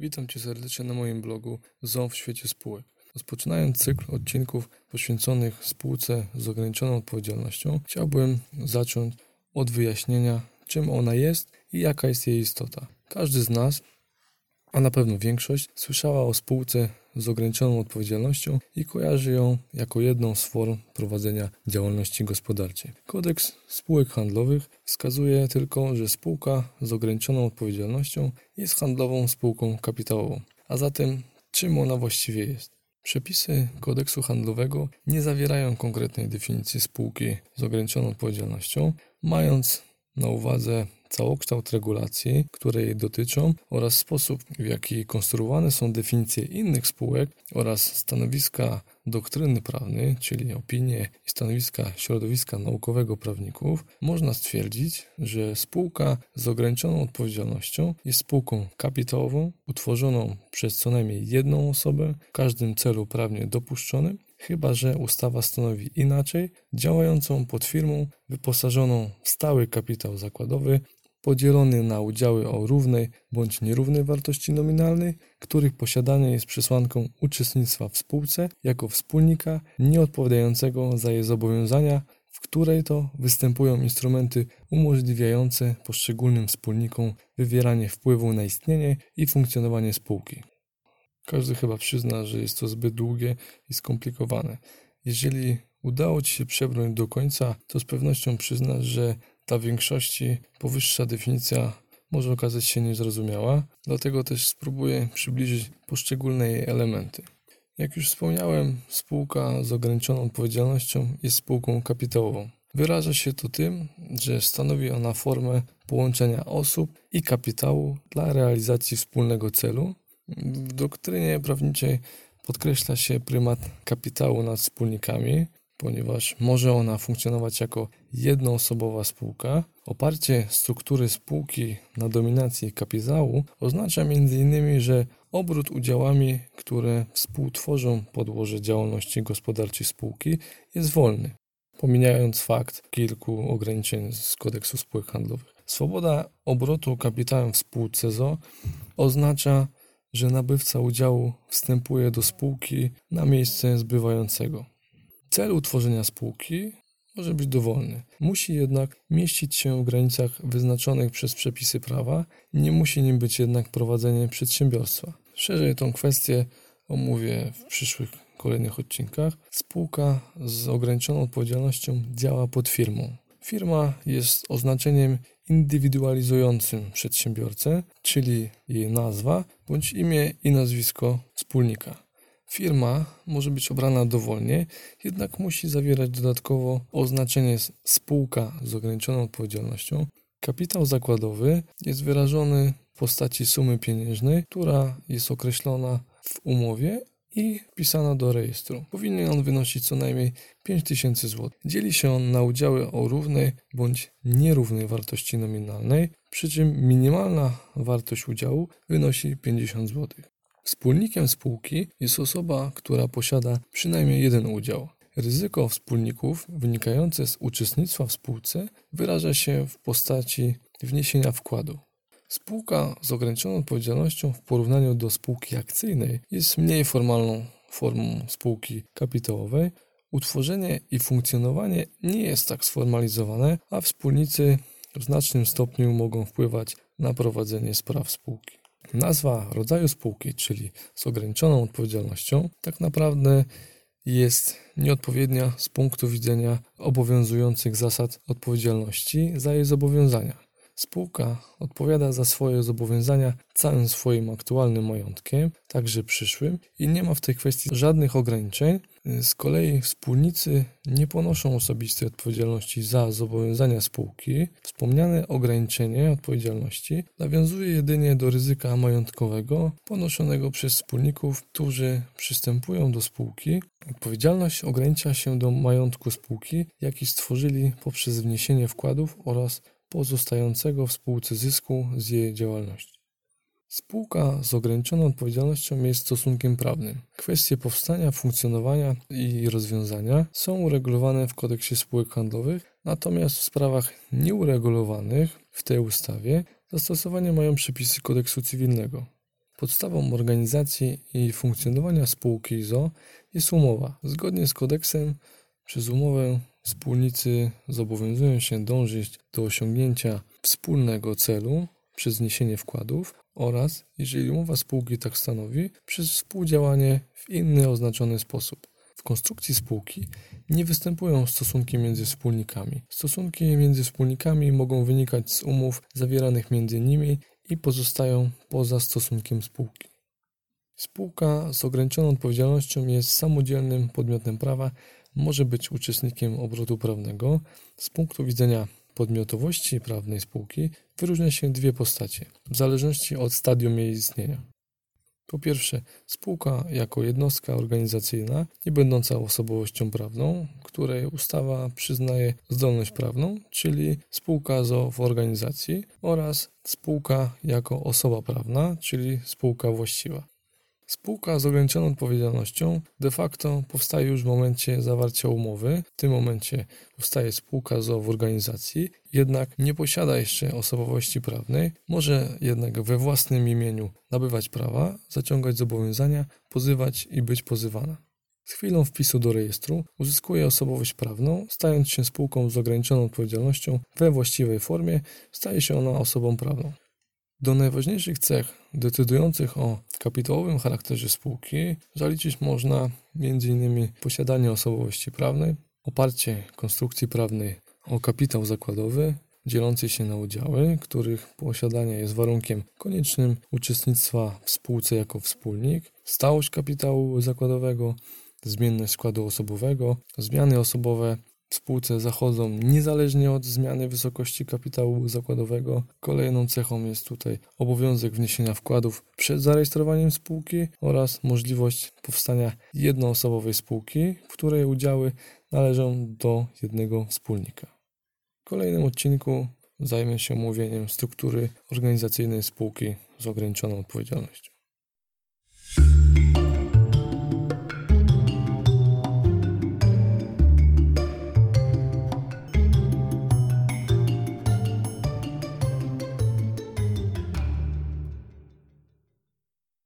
Witam Cię serdecznie na moim blogu ZOO w świecie spółek. Rozpoczynając cykl odcinków poświęconych spółce z ograniczoną odpowiedzialnością, chciałbym zacząć od wyjaśnienia, czym ona jest i jaka jest jej istota. Każdy z nas, a na pewno większość, słyszała o spółce z ograniczoną odpowiedzialnością i kojarzy ją jako jedną z form prowadzenia działalności gospodarczej. Kodeks spółek handlowych wskazuje tylko, że spółka z ograniczoną odpowiedzialnością jest handlową spółką kapitałową. A zatem czym ona właściwie jest? Przepisy kodeksu handlowego nie zawierają konkretnej definicji spółki z ograniczoną odpowiedzialnością, mając na uwadze całokształt regulacji, które jej dotyczą oraz sposób, w jaki konstruowane są definicje innych spółek oraz stanowiska doktryny prawnej, czyli opinie i stanowiska środowiska naukowego prawników, można stwierdzić, że spółka z ograniczoną odpowiedzialnością jest spółką kapitałową utworzoną przez co najmniej jedną osobę w każdym celu prawnie dopuszczonym chyba że ustawa stanowi inaczej, działającą pod firmą wyposażoną w stały kapitał zakładowy podzielony na udziały o równej bądź nierównej wartości nominalnej, których posiadanie jest przesłanką uczestnictwa w spółce jako wspólnika nieodpowiadającego za jej zobowiązania, w której to występują instrumenty umożliwiające poszczególnym wspólnikom wywieranie wpływu na istnienie i funkcjonowanie spółki. Każdy chyba przyzna, że jest to zbyt długie i skomplikowane. Jeżeli udało Ci się przebrnąć do końca, to z pewnością przyznasz, że dla większości powyższa definicja może okazać się niezrozumiała, dlatego też spróbuję przybliżyć poszczególne jej elementy. Jak już wspomniałem, spółka z ograniczoną odpowiedzialnością jest spółką kapitałową. Wyraża się to tym, że stanowi ona formę połączenia osób i kapitału dla realizacji wspólnego celu. W doktrynie prawniczej podkreśla się prymat kapitału nad wspólnikami, ponieważ może ona funkcjonować jako jednoosobowa spółka. Oparcie struktury spółki na dominacji kapitału oznacza m.in., że obrót udziałami, które współtworzą podłoże działalności gospodarczej spółki, jest wolny, pomijając fakt kilku ograniczeń z kodeksu spółek handlowych. Swoboda obrotu kapitałem w spółce ZO oznacza, że nabywca udziału wstępuje do spółki na miejsce zbywającego. Cel utworzenia spółki może być dowolny. Musi jednak mieścić się w granicach wyznaczonych przez przepisy prawa, nie musi nim być jednak prowadzenie przedsiębiorstwa. Szerzej tą kwestię omówię w przyszłych kolejnych odcinkach. Spółka z ograniczoną odpowiedzialnością działa pod firmą. Firma jest oznaczeniem indywidualizującym przedsiębiorcę, czyli jej nazwa bądź imię i nazwisko wspólnika. Firma może być obrana dowolnie, jednak musi zawierać dodatkowo oznaczenie spółka z ograniczoną odpowiedzialnością. Kapitał zakładowy jest wyrażony w postaci sumy pieniężnej, która jest określona w umowie i wpisana do rejestru. Powinien on wynosić co najmniej 5000 zł. Dzieli się on na udziały o równej bądź nierównej wartości nominalnej, przy czym minimalna wartość udziału wynosi 50 zł. Wspólnikiem spółki jest osoba, która posiada przynajmniej jeden udział. Ryzyko wspólników wynikające z uczestnictwa w spółce wyraża się w postaci wniesienia wkładu. Spółka z ograniczoną odpowiedzialnością w porównaniu do spółki akcyjnej jest mniej formalną formą spółki kapitałowej. Utworzenie i funkcjonowanie nie jest tak sformalizowane, a wspólnicy w znacznym stopniu mogą wpływać na prowadzenie spraw spółki. Nazwa rodzaju spółki, czyli z ograniczoną odpowiedzialnością, tak naprawdę jest nieodpowiednia z punktu widzenia obowiązujących zasad odpowiedzialności za jej zobowiązania. Spółka odpowiada za swoje zobowiązania całym swoim aktualnym majątkiem, także przyszłym, i nie ma w tej kwestii żadnych ograniczeń. Z kolei wspólnicy nie ponoszą osobistej odpowiedzialności za zobowiązania spółki. Wspomniane ograniczenie odpowiedzialności nawiązuje jedynie do ryzyka majątkowego ponoszonego przez wspólników, którzy przystępują do spółki. Odpowiedzialność ogranicza się do majątku spółki, jaki stworzyli poprzez wniesienie wkładów oraz pozostającego w spółce zysku z jej działalności. Spółka z ograniczoną odpowiedzialnością jest stosunkiem prawnym. Kwestie powstania, funkcjonowania i rozwiązania są uregulowane w kodeksie spółek handlowych, natomiast w sprawach nieuregulowanych w tej ustawie zastosowanie mają przepisy kodeksu cywilnego. Podstawą organizacji i funkcjonowania spółki ZO jest umowa. Zgodnie z kodeksem przez umowę wspólnicy zobowiązują się dążyć do osiągnięcia wspólnego celu przez zniesienie wkładów oraz, jeżeli umowa spółki tak stanowi, przez współdziałanie w inny oznaczony sposób. W konstrukcji spółki nie występują stosunki między wspólnikami. Stosunki między wspólnikami mogą wynikać z umów zawieranych między nimi i pozostają poza stosunkiem spółki. Spółka z ograniczoną odpowiedzialnością jest samodzielnym podmiotem prawa, może być uczestnikiem obrotu prawnego. Z punktu widzenia podmiotowości prawnej spółki wyróżnia się dwie postacie, w zależności od stadium jej istnienia. Po pierwsze, spółka jako jednostka organizacyjna, nie będąca osobowością prawną, której ustawa przyznaje zdolność prawną, czyli spółka ZO w organizacji oraz spółka jako osoba prawna, czyli spółka właściwa. Spółka z ograniczoną odpowiedzialnością de facto powstaje już w momencie zawarcia umowy. W tym momencie powstaje spółka ZO w organizacji, jednak nie posiada jeszcze osobowości prawnej, może jednak we własnym imieniu nabywać prawa, zaciągać zobowiązania, pozywać i być pozywana. Z chwilą wpisu do rejestru uzyskuje osobowość prawną, stając się spółką z ograniczoną odpowiedzialnością we właściwej formie, staje się ona osobą prawną. Do najważniejszych cech decydujących o kapitałowym charakterze spółki zaliczyć można m.in. posiadanie osobowości prawnej, oparcie konstrukcji prawnej o kapitał zakładowy dzielący się na udziały, których posiadanie jest warunkiem koniecznym uczestnictwa w spółce jako wspólnik, stałość kapitału zakładowego, zmienność składu osobowego, zmiany osobowe spółce zachodzą niezależnie od zmiany wysokości kapitału zakładowego. Kolejną cechą jest tutaj obowiązek wniesienia wkładów przed zarejestrowaniem spółki oraz możliwość powstania jednoosobowej spółki, w której udziały należą do jednego wspólnika. W kolejnym odcinku zajmę się omówieniem struktury organizacyjnej spółki z ograniczoną odpowiedzialnością.